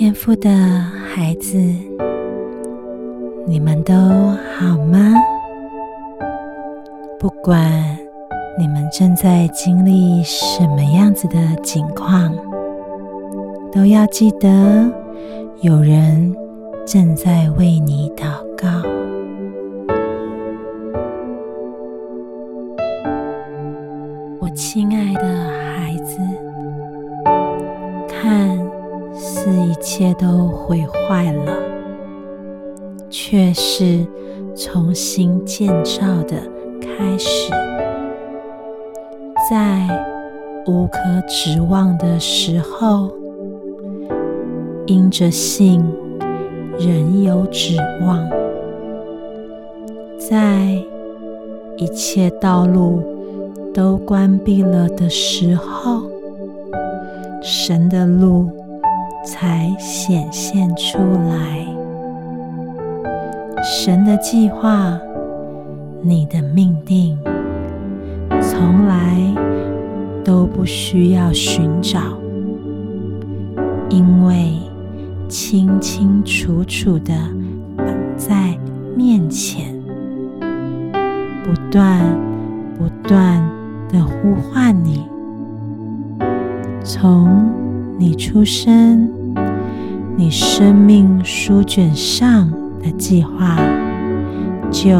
天赋的孩子，你们都好吗？不管你们正在经历什么样子的境况，都要记得有人正在为你祷告。我亲爱的孩子，切都毁坏了，却是重新建造的开始。在无可指望的时候，因着信，仍有指望。在一切道路都关闭了的时候，神的路才显现出来。神的计划，你的命定，从来都不需要寻找，因为清清楚楚的摆在面前，不断不断的呼唤你，从你出生，你生命书卷上的计划就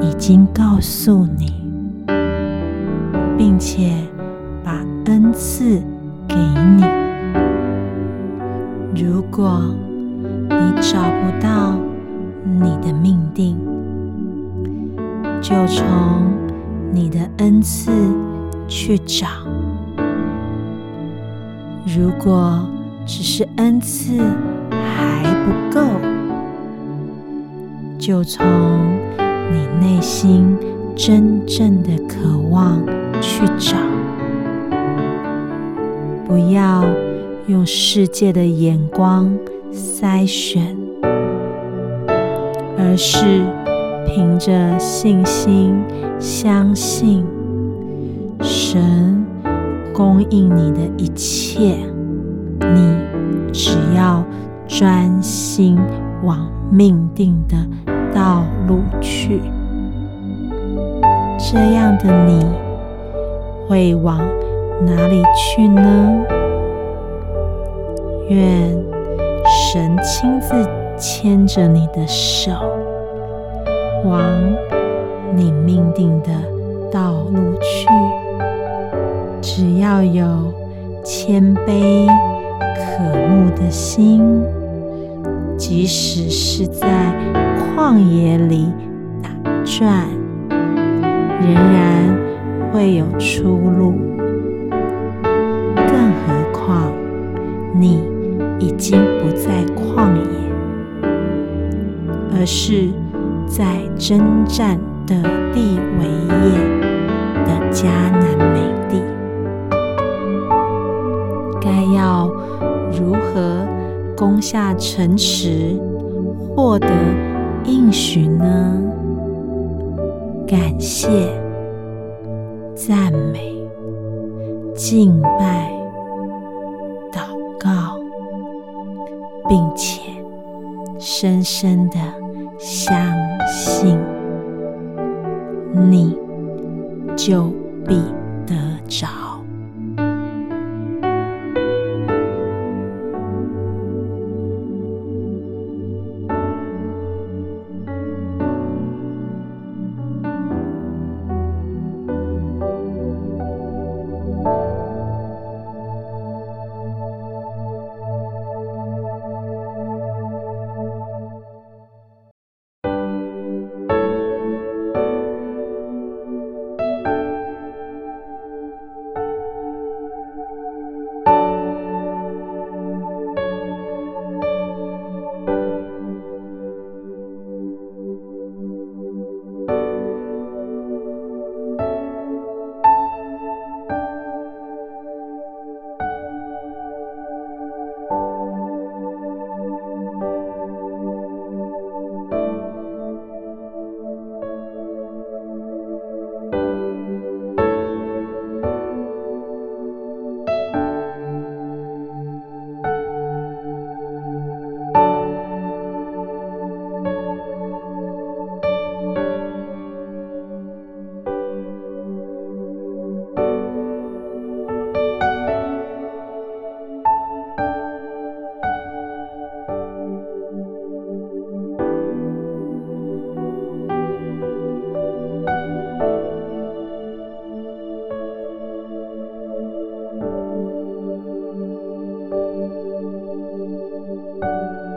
已经告诉你，并且把恩赐给你。如果你找不到你的命定，就从你的恩赐去找。如果只是恩赐还不够，就从你内心真正的渴望去找，不要用世界的眼光筛选，而是凭着信心相信神供应你的一切。你只要专心往命定的道路去，这样的你会往哪里去呢？愿神亲自牵着你的手，往你命定的道路去。只要有谦卑渴慕的心，即使是在旷野里打转，仍然会有出路。更何况你已经不在旷野，而是在征战的地为业的迦南攻下城池，获得应许呢？感谢、赞美、敬拜、祷告，并且深深的相信，你就必得着。Música